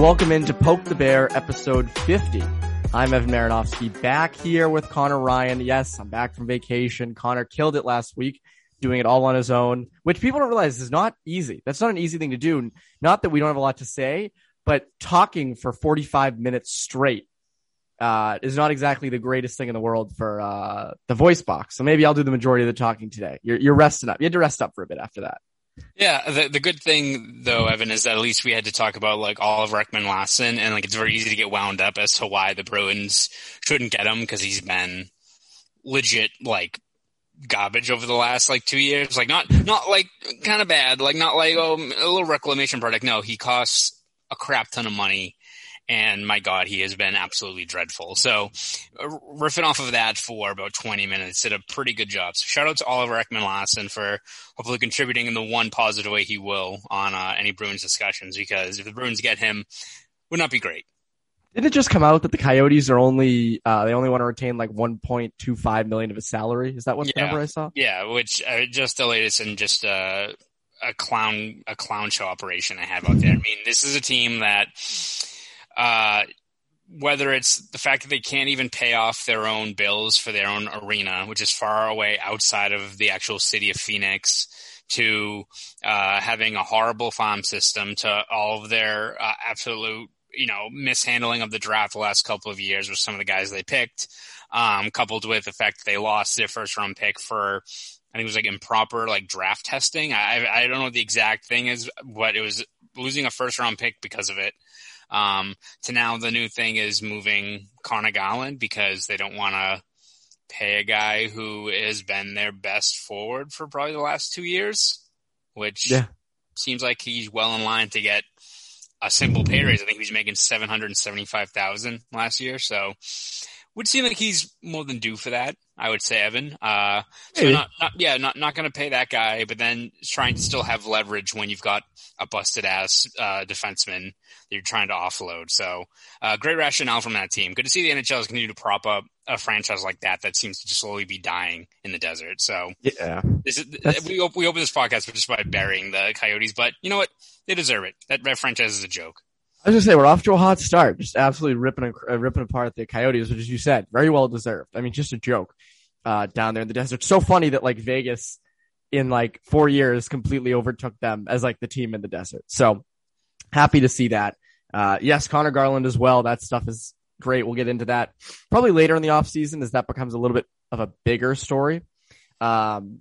Welcome into Poke the Bear episode 50. I'm Evan Marinofsky back here with Connor Ryan. Yes, I'm back from vacation. Connor killed it last week doing it all on his own, which people don't realize is not easy. That's not an easy thing to do. Not that we don't have a lot to say, but talking for 45 minutes straight uh, is not exactly the greatest thing in the world for uh, the voice box. So maybe I'll do the majority of the talking today. You're, you're resting up. You had to rest up for a bit after that. Yeah, the, the good thing though, Evan, is that at least we had to talk about like all of Ekman-Larsson, and like it's very easy to get wound up as to why the Bruins shouldn't get him because he's been legit like garbage over the last like two years. Like not not like kind of bad, like not like oh a little reclamation project. No, he costs a crap ton of money and my God, he has been absolutely dreadful. So, uh, riffing off of that for about 20 minutes, did a pretty good job. So, shout out to Oliver Ekman-Larsson for hopefully contributing in the one positive way he will on uh, any Bruins discussions, because if the Bruins get him, would not be great. Did it just come out that the Coyotes are only uh, they only want to retain like 1.25 million of his salary? Is that what yeah. the number I saw? Yeah, which uh, just the latest and just uh, a clown a clown show operation I have out there. I mean, this is a team that uh, whether it's the fact that they can't even pay off their own bills for their own arena, which is far away outside of the actual city of Phoenix, to uh, having a horrible farm system, to all of their uh, absolute, you know, mishandling of the draft the last couple of years with some of the guys they picked, um, coupled with the fact that they lost their first round pick for I think it was like improper like draft testing. I I don't know what the exact thing is, but it was losing a first round pick because of it. Um, to now the new thing is moving Garland because they don't want to pay a guy who has been their best forward for probably the last two years, which yeah. seems like he's well in line to get a simple pay raise. I think he was making seven hundred and seventy five thousand last year, so would seem like he's more than due for that. I would say, Evan. Uh, so not, not, yeah, not, not going to pay that guy, but then trying to still have leverage when you've got a busted ass, uh, defenseman that you're trying to offload. So, uh, great rationale from that team. Good to see the NHL is continue to prop up a franchise like that that seems to just slowly be dying in the desert. So, yeah, this is, we, we open this podcast just by burying the Coyotes, but you know what? They deserve it. That, that franchise is a joke. I was gonna say we're off to a hot start, just absolutely ripping uh, ripping apart the Coyotes, which, as you said, very well deserved. I mean, just a joke uh, down there in the desert. So funny that like Vegas in like four years completely overtook them as like the team in the desert. So happy to see that. Uh, yes, Conor Garland as well. That stuff is great. We'll get into that probably later in the off season as that becomes a little bit of a bigger story. Um,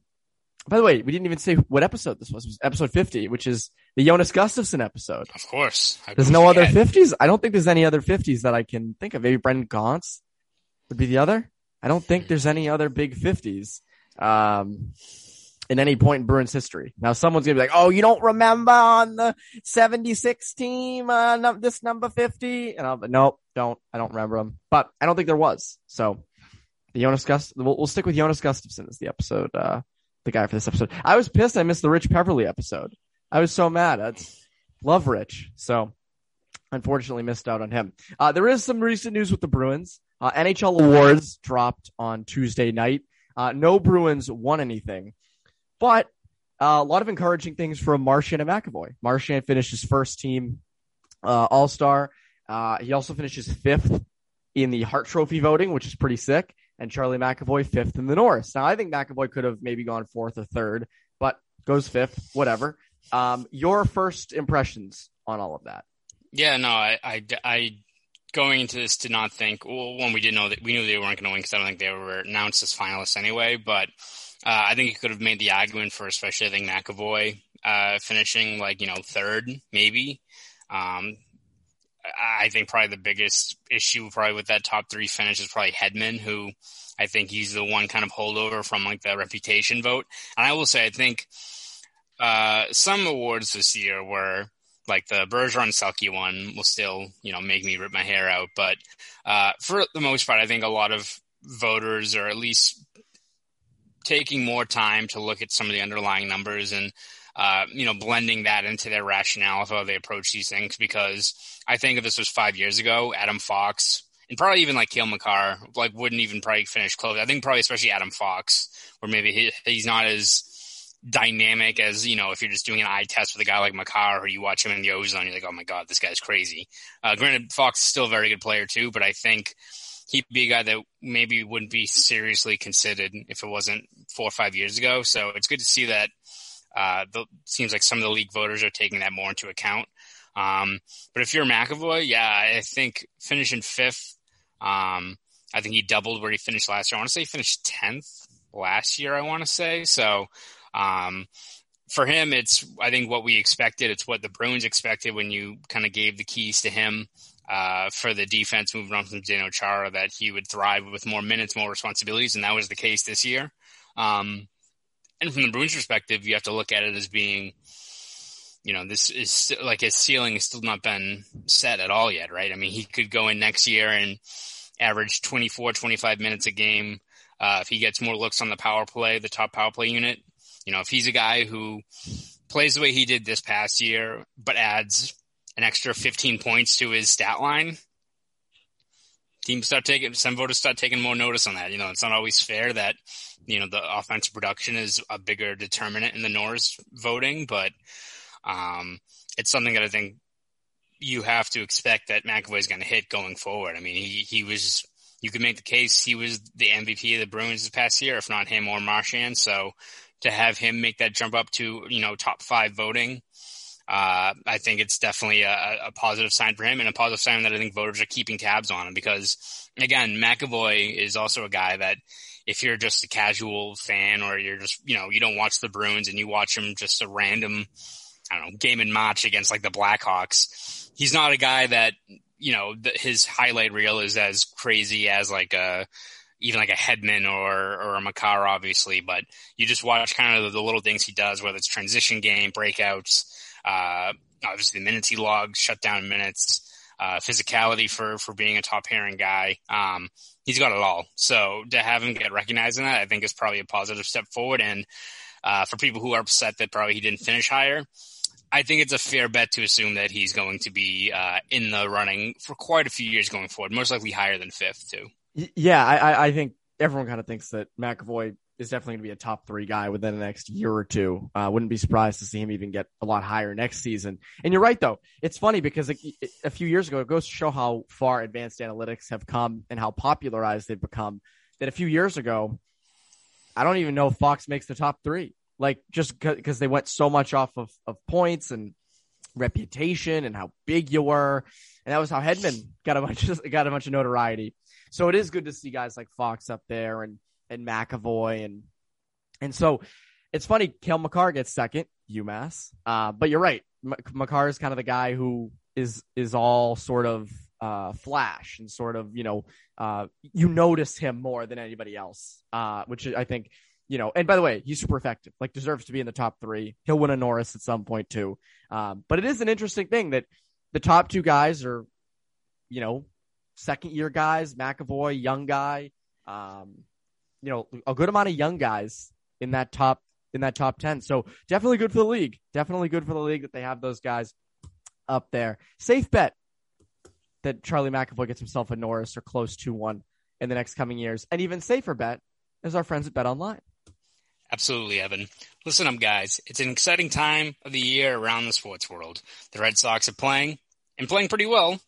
by the way, we didn't even say what episode this was. It was episode 50, which is the Jonas Gustavsson episode. Of course. There's no other 50s. I don't think there's any other 50s that I can think of. Maybe Brendan Gaunce would be the other. I don't think there's any other big 50s um, in any point in Bruins history. Now, someone's going to be like, oh, you don't remember on the 76 team, uh, this number 50? And I'll be, nope, don't. I don't remember them. But I don't think there was. So the Jonas Gust, we'll, we'll stick with Jonas Gustavsson as the episode, uh, the guy for this episode. I was pissed I missed the Rich Peverley episode. I was so mad. I love Rich. So unfortunately missed out on him. Uh, there is some recent news with the Bruins. Uh, NHL awards dropped on Tuesday night. Uh, no Bruins won anything, but uh, a lot of encouraging things from Marchand and McAvoy. Marchand finished his first team uh, All Star. Uh, he also finished his fifth in the Hart Trophy voting, which is pretty sick, and Charlie McAvoy fifth in the Norris. Now, I think McAvoy could have maybe gone fourth or third, but goes fifth, whatever. Um, your first impressions on all of that? Yeah, no, I, I, I going into this did not think. Well, one, we didn't know that we knew they weren't going to win because I don't think they were announced as finalists anyway. But uh, I think you could have made the argument for, especially I think McAvoy uh, finishing like you know third, maybe. Um, I think probably the biggest issue probably with that top three finish is probably Hedman, who I think he's the one kind of holdover from like the reputation vote. And I will say, I think uh, some awards this year were like the Bergeron Selke one will still, you know, make me rip my hair out. But uh, for the most part, I think a lot of voters are at least taking more time to look at some of the underlying numbers and, uh, you know, blending that into their rationale of how they approach these things. Because I think if this was five years ago, Adam Fox and probably even like Cale Makar, like wouldn't even probably finish close. I think probably especially Adam Fox, where maybe he, he's not as dynamic as you know if you're just doing an eye test with a guy like Makar, or you watch him in the ozone, you're like, oh my god, this guy's crazy. Uh, granted, Fox is still a very good player too, but I think he'd be a guy that maybe wouldn't be seriously considered if it wasn't four or five years ago. So it's good to see that. Uh, the, seems like some of the league voters are taking that more into account. Um, but if you're McAvoy, yeah, I think finishing fifth. Um, I think he doubled where he finished last year. I want to say he finished tenth last year. I want to say so. Um, for him, it's I think what we expected. It's what the Bruins expected when you kind of gave the keys to him uh, for the defense moving on from Zdeno Chara that he would thrive with more minutes, more responsibilities, and that was the case this year. Um, and from the Bruins' perspective, you have to look at it as being, you know, this is like his ceiling has still not been set at all yet, right? I mean, he could go in next year and average 24, 25 minutes a game. Uh, if he gets more looks on the power play, the top power play unit, you know, if he's a guy who plays the way he did this past year, but adds an extra 15 points to his stat line, teams start taking some voters start taking more notice on that. You know, it's not always fair that you know the offensive production is a bigger determinant in the Norris voting, but um, it's something that I think you have to expect that McAvoy is going to hit going forward. I mean, he he was you could make the case he was the MVP of the Bruins this past year, if not him or Marchand. So to have him make that jump up to you know top five voting. Uh, I think it's definitely a, a, positive sign for him and a positive sign that I think voters are keeping tabs on him because again, McAvoy is also a guy that if you're just a casual fan or you're just, you know, you don't watch the Bruins and you watch him just a random, I don't know, game and match against like the Blackhawks, he's not a guy that, you know, his highlight reel is as crazy as like a, even like a Hedman or or a Makar, obviously. But you just watch kind of the, the little things he does, whether it's transition game, breakouts, uh, obviously the minutes he logs, shutdown minutes, uh, physicality for for being a top pairing guy. Um, he's got it all. So to have him get recognized in that, I think is probably a positive step forward. And uh, for people who are upset that probably he didn't finish higher. I think it's a fair bet to assume that he's going to be uh, in the running for quite a few years going forward, most likely higher than fifth too. Yeah, I, I think everyone kind of thinks that McAvoy is definitely going to be a top three guy within the next year or two. Uh, wouldn't be surprised to see him even get a lot higher next season. And you're right, though. It's funny because a few years ago, it goes to show how far advanced analytics have come and how popularized they've become. That a few years ago, I don't even know if Fox makes the top three. Like just because they went so much off of, of points and reputation and how big you were, and that was how Hedman got a bunch of, got a bunch of notoriety. So it is good to see guys like Fox up there and and McAvoy and and so it's funny. Cale Makar gets second, UMass. Uh, but you're right. M- Makar is kind of the guy who is is all sort of uh, flash and sort of you know uh, you notice him more than anybody else, uh, which I think you know. And by the way, he's super effective. Like deserves to be in the top three. He'll win a Norris at some point too. Um, but it is an interesting thing that the top two guys are, you know, second year guys, McAvoy, young guy, um, you know, a good amount of young guys in that top in that top 10. So definitely good for the league. Definitely good for the league that they have those guys up there. Safe bet that Charlie McAvoy gets himself a Norris or close to one in the next coming years. And even safer bet is our friends at Bet Online. Absolutely, Evan. Listen up, guys. It's an exciting time of the year around the sports world. The Red Sox are playing and playing pretty well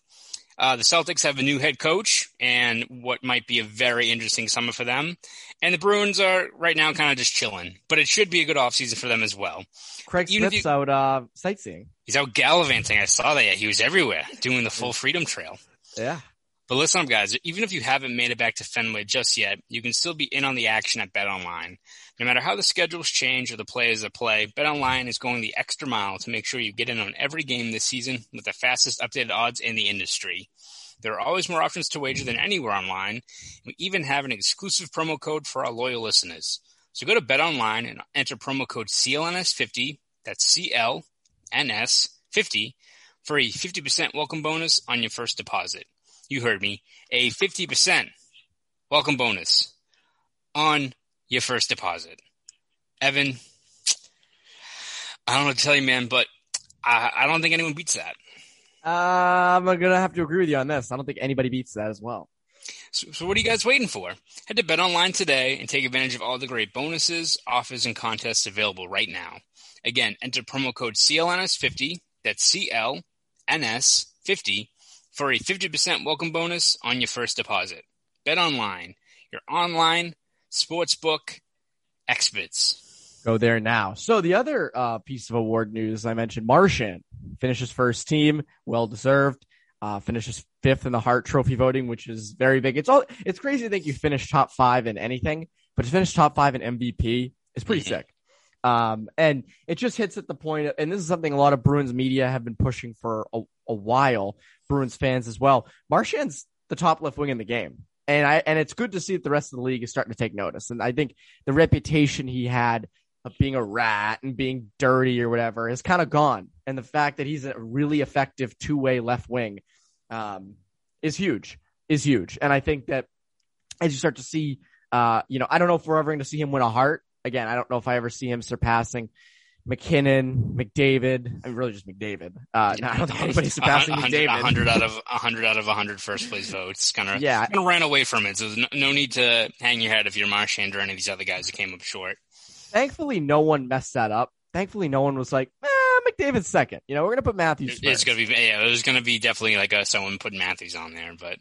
Uh, the Celtics have a new head coach and what might be a very interesting summer for them. And the Bruins are right now kind of just chilling, but it should be a good offseason for them as well. Craig Smith's you, out uh, sightseeing. He's out gallivanting. I saw that. He was everywhere doing the full freedom trail. Yeah. But listen up, guys. Even if you haven't made it back to Fenway just yet, you can still be in on the action at Bet Online. No matter how the schedules change or the players that play, Bet Online is going the extra mile to make sure you get in on every game this season with the fastest updated odds in the industry. There are always more options to wager than anywhere online. We even have an exclusive promo code for our loyal listeners. So go to Bet Online and enter promo code CLNS50. That's CLNS50 for a 50% welcome bonus on your first deposit. You heard me. A 50% welcome bonus on your first deposit. Evan, I don't know what to tell you, man, but I, I don't think anyone beats that. Uh, I'm gonna have to agree with you on this. I don't think anybody beats that as well. So, so, what are you guys waiting for? Head to Bet Online today and take advantage of all the great bonuses, offers, and contests available right now. Again, enter promo code CLNS50. That's CLNS50 for a 50% welcome bonus on your first deposit. Bet online, your online sportsbook experts. Go there now. So the other uh, piece of award news I mentioned, Marchand finishes first team, well deserved. Uh, finishes fifth in the Hart Trophy voting, which is very big. It's all it's crazy to think you finish top five in anything, but to finish top five in MVP is pretty mm-hmm. sick. Um, and it just hits at the and this is something a lot of Bruins media have been pushing for a, a while, Bruins fans as well. Marchand's the top left wing in the game. And I and it's good to see that the rest of the league is starting to take notice. And I think the reputation he had of being a rat and being dirty or whatever is kind of gone. And the fact that he's a really effective two way left wing um, is huge, is huge. And I think that as you start to see, uh, you know, I don't know if we're ever going to see him win a Hart. Again, I don't know if I ever see him surpassing MacKinnon, McDavid. I mean, really just McDavid. Uh, no, I don't think anybody's surpassing 100, McDavid. 100 out of 100 out of 100 first place votes. Kind of, yeah, kind of ran away from it. So no, no, need to hang your head if you're Marchand or any of these other guys that came up short. Thankfully, no one messed that up. Thankfully, no one was like, eh, McDavid's second. You know, we're gonna put Matthews. First. It's gonna be, yeah, it was gonna be definitely like a, someone putting Matthews on there, but.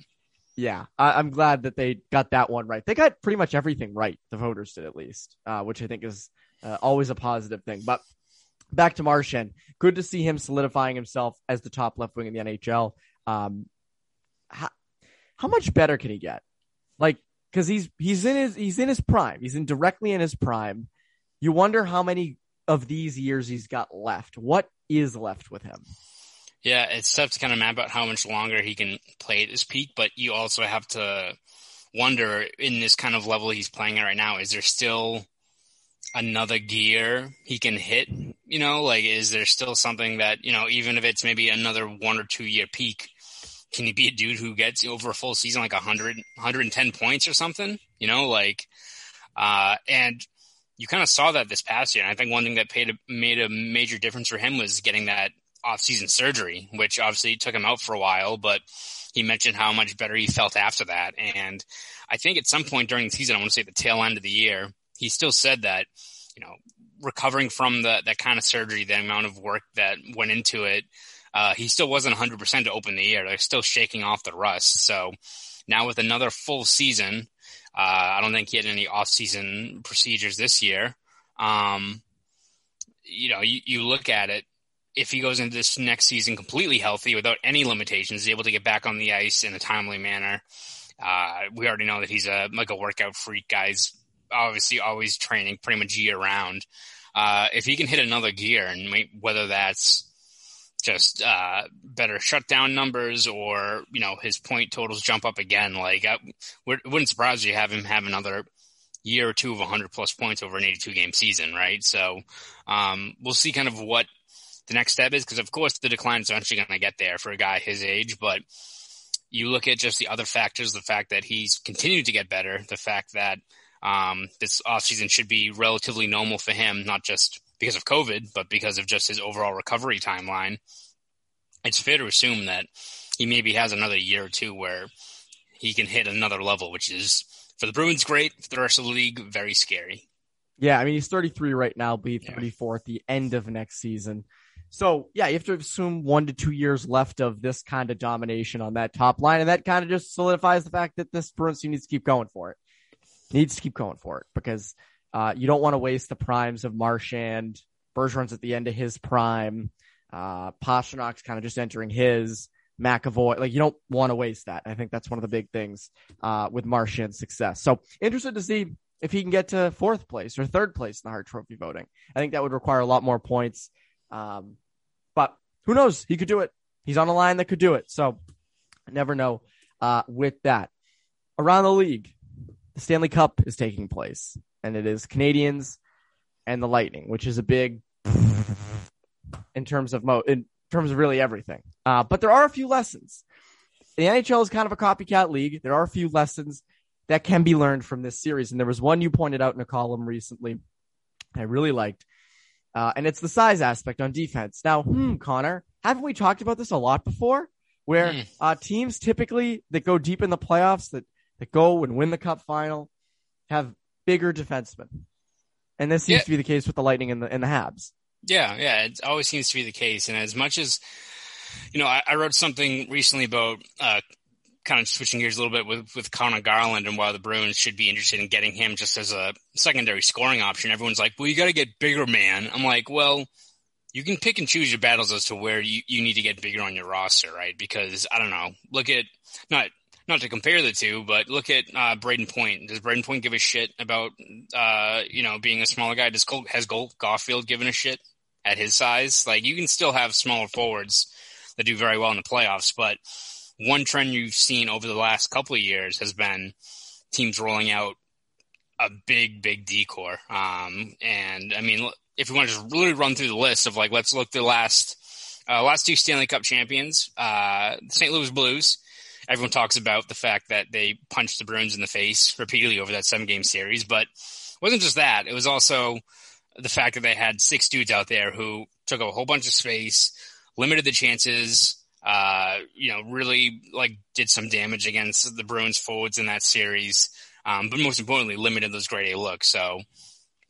Yeah, I, am glad that they got that one right. They got pretty much everything right. The voters did at least, uh, which I think is uh, always a positive thing. But back to Marchand, Good to see him solidifying himself as the top left wing in the NHL. Um, how, how much better can he get? Like, because he's he's in his he's in his prime. He's in directly in his prime. You wonder how many of these years he's got left. What is left with him? Yeah, it's tough to kind of map out how much longer he can play at his peak, but you also have to wonder in this kind of level he's playing at right now, is there still another gear he can hit? You know, like is there still something that, you know, even if it's maybe another one or two year peak, can he be a dude who gets over a full season like 100, 110 points or something? You know, like, uh, and you kind of saw that this past year. And I think one thing that paid a, made a major difference for him was getting that off-season surgery, which obviously took him out for a while, but he mentioned how much better he felt after that. And I think at some point during the season, I want to say the tail end of the year, he still said that, you know, recovering from the, that kind of surgery, the amount of work that went into it, uh, he still wasn't 100% to open the year. They're still shaking off the rust. So now with another full season, uh, I don't think he had any off-season procedures this year. Um, you know, you, you look at it, if he goes into this next season completely healthy without any limitations, able to get back on the ice in a timely manner. Uh, we already know that he's a like a workout freak. Guys obviously always training pretty much year round. Uh, if he can hit another gear and whether that's just uh, better shutdown numbers or you know his point totals jump up again, like I, it wouldn't surprise you have him have another year or two of 100 plus points over an 82 game season, right? So um, we'll see kind of what the next step is because of course the decline is eventually going to get there for a guy his age, but you look at just the other factors, the fact that he's continued to get better, the fact that um, this offseason should be relatively normal for him, not just because of COVID, but because of just his overall recovery timeline. It's fair to assume that he maybe has another year or two where he can hit another level, which is for the Bruins great, for the rest of the league very scary. Yeah, I mean he's 33 right now, be 34 yeah. at the end of next season. So yeah, you have to assume one to two years left of this kind of domination on that top line, and that kind of just solidifies the fact that this Bruins team needs to keep going for it. Needs to keep going for it because uh, you don't want to waste the primes of Marchand. Bergeron's at the end of his prime. Uh, Pastrnak's kind of just entering his. McAvoy, like you don't want to waste that. I think that's one of the big things uh, with Marchand's success. So interested to see if he can get to fourth place or third place in the Hart Trophy voting. I think that would require a lot more points. Um, but who knows? He could do it. He's on a line that could do it. So never know uh, with that. Around the league, the Stanley Cup is taking place, and it is Canadiens and the Lightning, which is a big in terms of mo in terms of really everything. Uh, but there are a few lessons. The NHL is kind of a copycat league. There are a few lessons that can be learned from this series, and there was one you pointed out in a column recently. I really liked, uh, and it's the size aspect on defense. Now, hmm, Connor, haven't we talked about this a lot before? Where Mm. uh, teams typically that go deep in the playoffs, that that go and win the cup final, have bigger defensemen, and this seems Yeah. to be the case with the Lightning and the and the Habs. Yeah, yeah, it always seems to be the case. And as much as, you know, I, I wrote something recently about uh, kind of switching gears a little bit with, with Conor Garland and why the Bruins should be interested in getting him just as a secondary scoring option. Everyone's like, well, you got to get bigger, man. I'm like, well, you can pick and choose your battles as to where you, you need to get bigger on your roster, right? Because I don't know, look at not not to compare the two, but look at uh, Brayden Point. Does Brayden Point give a shit about uh, you know being a smaller guy? Does Cole, has Cole Caufield given a shit at his size? Like you can still have smaller forwards that do very well in the playoffs, but one trend you've seen over the last couple of years has been teams rolling out a big, big D corps. Um, and I mean, if we want to just really run through the list of like, let's look the last, uh, last two Stanley Cup champions, uh, St. Louis Blues. Everyone talks about the fact that they punched the Bruins in the face repeatedly over that seven game series, but it wasn't just that. It was also the fact that they had six dudes out there who took up a whole bunch of space, limited the chances, uh, you know, really like did some damage against the Bruins forwards in that series. Um, but most importantly, limited those grade A looks. So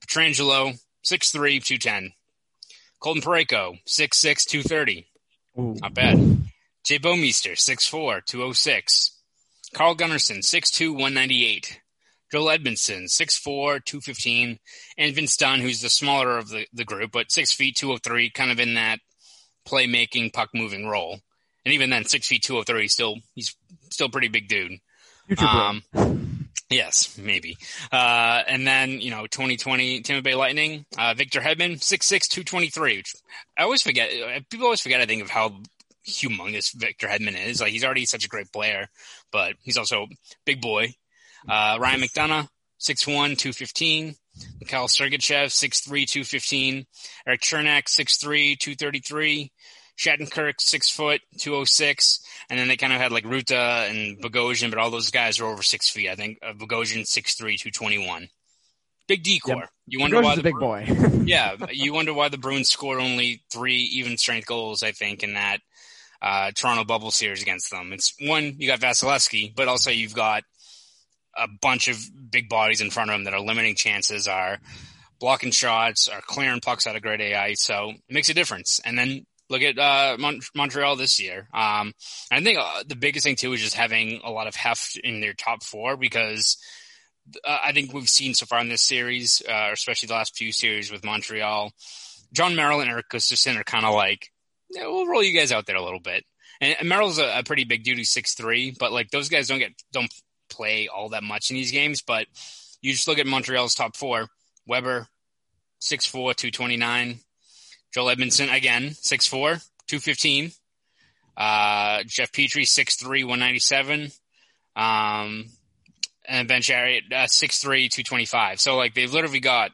Pietrangelo, 6'3", 210. Colton Parayko, 6'6", 230. Ooh. Not bad. Jay Bouwmeester, 6'4", 206. Carl Gunnarsson, 6'2", 198. Joel Edmundson, 6'4", 215. And Vince Dunn, who's the smaller of the, the group, but 6 feet, 203, kind of in that playmaking, puck-moving role. And even then, 6 feet, 203, still, he's still a pretty big dude. Um, yes, maybe. Uh, and then, you know, 2020 Tampa Bay Lightning, uh, Victor Hedman, 6'6", 223, which I always forget. uh, People always forget, I think, of how humongous Victor Hedman is. Like, he's already such a great player, but he's also a big boy. Uh, Ryan McDonagh, 6'1", 215. Mikhail Sergachev, 6'3", 215. Erik Cernak, 6'3", 233. Shattenkirk, six foot, 206. And then they kind of had like Rutta and Bogosian, but all those guys are over six feet. I think uh, Bogosian, 6'3", 221. Big D corps. Yep. You wonder why the big boy. yeah, you wonder why the Bruins scored only three even strength goals, I think, in that uh, Toronto bubble series against them. It's one, you got Vasilevskiy, but also you've got a bunch of big bodies in front of him that are limiting chances, are blocking shots, are clearing pucks out of grade AI. So it makes a difference. And then look at uh, Mon- Montreal this year. Um, I think uh, the biggest thing too is just having a lot of heft in their top four because uh, I think we've seen so far in this series, uh, especially the last few series with Montreal, Jon Merrill and Erik Gustafsson are kind of like, yeah, we'll roll you guys out there a little bit. And, and Merrill's a, a pretty big dude, he's six three, but like those guys don't get don't play all that much in these games. But you just look at Montreal's top four: Weber, 6'4", 229. Joel Edmundson again, 6'4", 215. Uh, Jeff Petry, 6'3", 197. Um, and Ben Chiarot, uh, 6'3", 225. So like they've literally got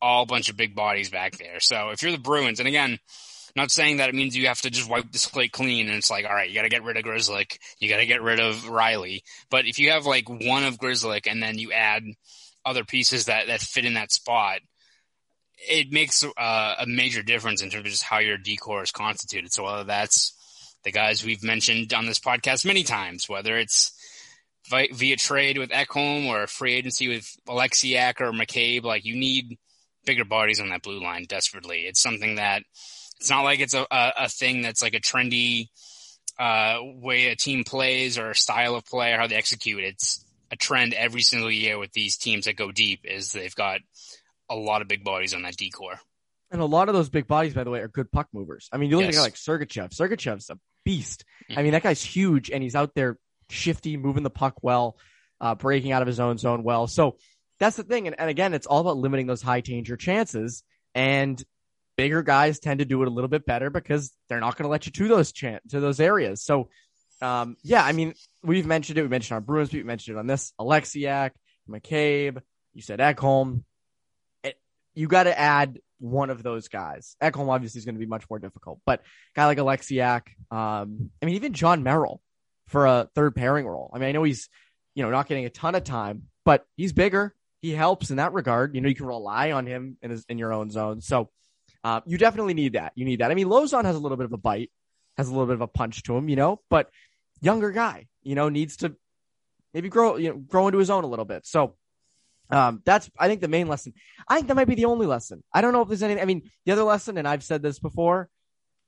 all bunch of big bodies back there. So if you're the Bruins, and again, not saying that it means you have to just wipe this plate clean and it's like, all right, you got to get rid of Grzelcyk, you got to get rid of Reilly. But if you have like one of Grzelcyk and then you add other pieces that, that fit in that spot, it makes uh, a major difference in terms of just how your D corps is constituted. So whether that's the guys we've mentioned on this podcast many times, whether it's via, trade with Ekholm or free agency with Alexiak or McCabe, like you need bigger bodies on that blue line desperately. It's something that It's not like it's a, a, a thing that's like a trendy uh, way a team plays or a style of play or how they execute. It's a trend every single year with these teams that go deep is they've got a lot of big bodies on that D corps. And a lot of those big bodies, by the way, are good puck movers. I mean, you look Yes. at a guy like Sergachev. Sergachev's a beast. I Mhm. mean, that guy's huge and he's out there shifty, moving the puck well, uh, breaking out of his own zone well. So that's the thing. And, and again, it's all about limiting those high danger chances. And bigger guys tend to do it a little bit better because they're not going to let you to those chan- to those areas. So, um, yeah, I mean, we've mentioned it. We mentioned our Bruins. We mentioned it on this. Alexiak, McCabe. You said Ekholm. You got to add one of those guys. Ekholm obviously is going to be much more difficult, but guy like Alexiak, um, I mean, even Jon Merrill for a third pairing role. I mean, I know he's, you know, not getting a ton of time, but he's bigger. He helps in that regard. You know, you can rely on him in his, in your own zone. So, uh, you definitely need that. You need that. I mean, Lauzon has a little bit of a bite, has a little bit of a punch to him, you know, but younger guy, you know, needs to maybe grow, you know, grow into his own a little bit. So, um, that's, I think the main lesson. I think that might be the only lesson. I don't know if there's any, I mean, the other lesson, and I've said this before,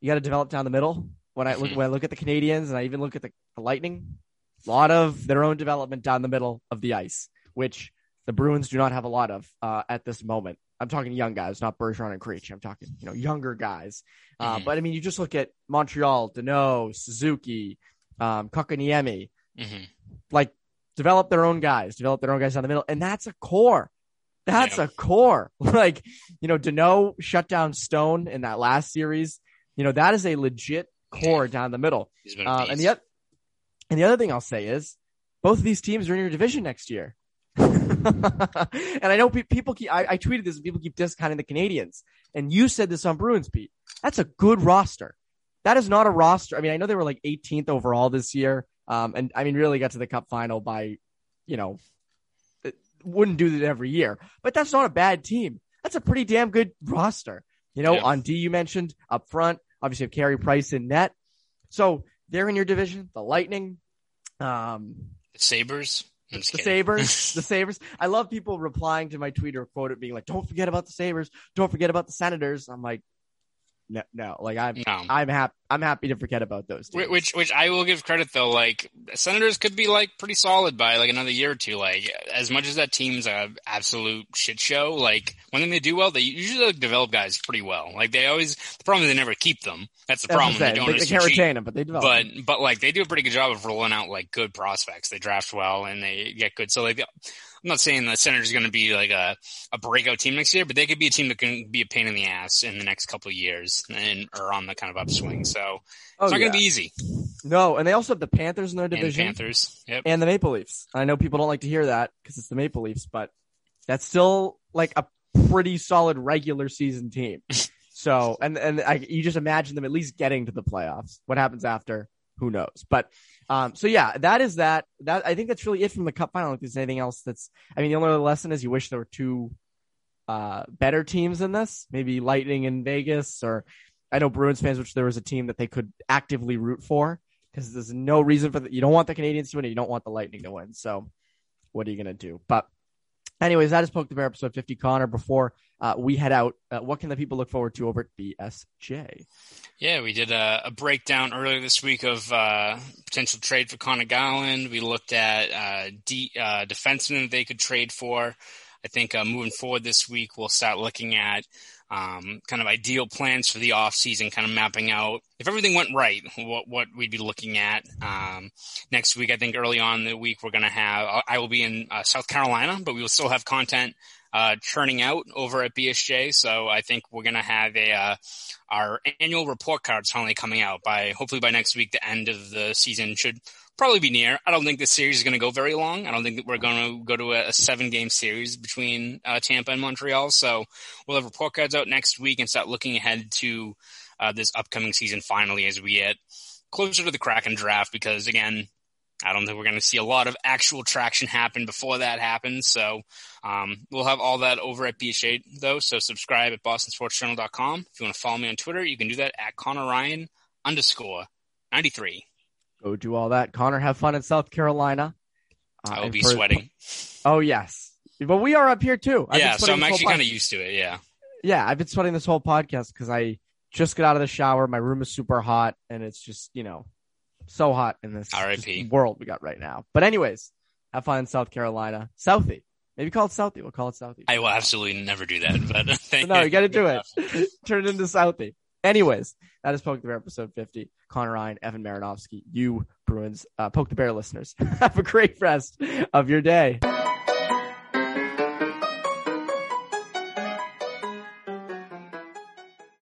you got to develop down the middle. When I look, Mhm. when I look at the Canadiens and I even look at the, the Lightning, a lot of their own development down the middle of the ice, which the Bruins do not have a lot of, uh, at this moment. I'm talking young guys, not Bergeron and Krejci. I'm talking, you know, younger guys. Uh, Mhm. but I mean, you just look at Montreal, Danault, Suzuki, um, Kotkaniemi, hmm like develop their own guys, develop their own guys down the middle, and that's a core. That's Yeah. a core. Like you know, Danault shut down Stone in that last series. You know that is a legit core down the middle. He's been a Uh, and the and the other thing I'll say is both of these teams are in your division next year. and I know pe- people keep, I, I tweeted this and people keep discounting the Canadiens. And you said this on Bruins Pete. That's a good roster. That is not a roster. I mean, I know they were like 18th overall this year. Um, and I mean, really got to the cup final by, you know, wouldn't do that every year, but that's not a bad team. That's a pretty damn good roster. You know, Yeah. on D, you mentioned up front, obviously have Carey Price in net. So they're in your division, the Lightning, um, The Sabres. The. Sabres, the Sabres. I love people replying to my tweet or quote it being like, "Don't forget about the Sabres. Don't forget about the Senators." I'm like, no, no. Like I'm, No. I'm happy. I'm happy to forget about those. Which, which I will give credit though. Like Senators could be like pretty solid by like another year or two. Like as much as that team's a absolute shit show, like one thing they do well, they usually like, develop guys pretty well. Like they always. The problem is they never keep them. That's the That's problem. They don't They, they can't cheap. retain them, but they develop. but them. but like they do a pretty good job of rolling out like good prospects. They draft well and they get good. So like I'm not saying the Senators are going to be like a, a breakout team next year, but they could be a team that can be a pain in the ass in the next couple of years and are on the kind of upswing. So oh, it's not yeah. going to be easy. no, and they also have the Panthers in their And division Panthers, yep. and the Maple Leafs. I know people don't like to hear that because it's the Maple Leafs, but that's still like a pretty solid regular season team. so, and and I, you just imagine them at least getting to the playoffs. What happens after? Who knows? But um, so yeah, that is that. That I think that's really it from the Cup final. If there's anything else that's. I mean, the only other lesson is you wish there were two uh, better teams in this. Maybe Lightning in Vegas, or I know Bruins fans which there was a team that they could actively root for because there's no reason for you don't want the Canadiens to win. You don't want the Lightning to win. So what are you gonna do? But anyways, that is Poke the Bear episode 50. Connor, before uh, we head out, uh, what can the people look forward to over at BSJ? Yeah, we did a, a breakdown earlier this week of uh, potential trade for Conor Garland. We looked at uh, uh, defensemen they could trade for. I think uh, moving forward this week, we'll start looking at um, kind of ideal plans for the offseason, kind of mapping out if everything went right, what what we'd be looking at. Um, next week, I think early on the week, we're going to have, I will be in uh, South Carolina, but we will still have content uh, churning out over at BSJ. So I think we're going to have a, uh, our annual report cards finally coming out by hopefully by next week. The end of the season should probably be near. I don't think this series is going to go very long. I don't think that we're going to go to a, a seven game series between uh, Tampa and Montreal. So we'll have report cards out next week and start looking ahead to uh, this upcoming season finally as we get closer to the Kraken draft. Because again, I don't think we're going to see a lot of actual traction happen before that happens. So um, we'll have all that over at BSJ though. So subscribe at bostonsportsjournal.com. If you want to follow me on Twitter, you can do that at Connor Ryan underscore 93. Go do all that. Connor, have fun in South Carolina. Uh, I will be for- sweating. Oh yes, but we are up here too. I've yeah, so I'm actually kind of used to it. Yeah. yeah, I've been sweating this whole podcast because I just got out of the shower. My room is super hot, and it's just you know so hot in this world we got right now. But anyways, have fun in South Carolina, Southie. Maybe call it Southie. We'll call it Southie. I will absolutely never do that. But thank no, you got to do it. Turn it into Southie. Anyways, that is Poke the Bear episode 50. Connor Ryan, Evan Marinofsky, you Bruins, uh, Poke the Bear listeners. Have a great rest of your day.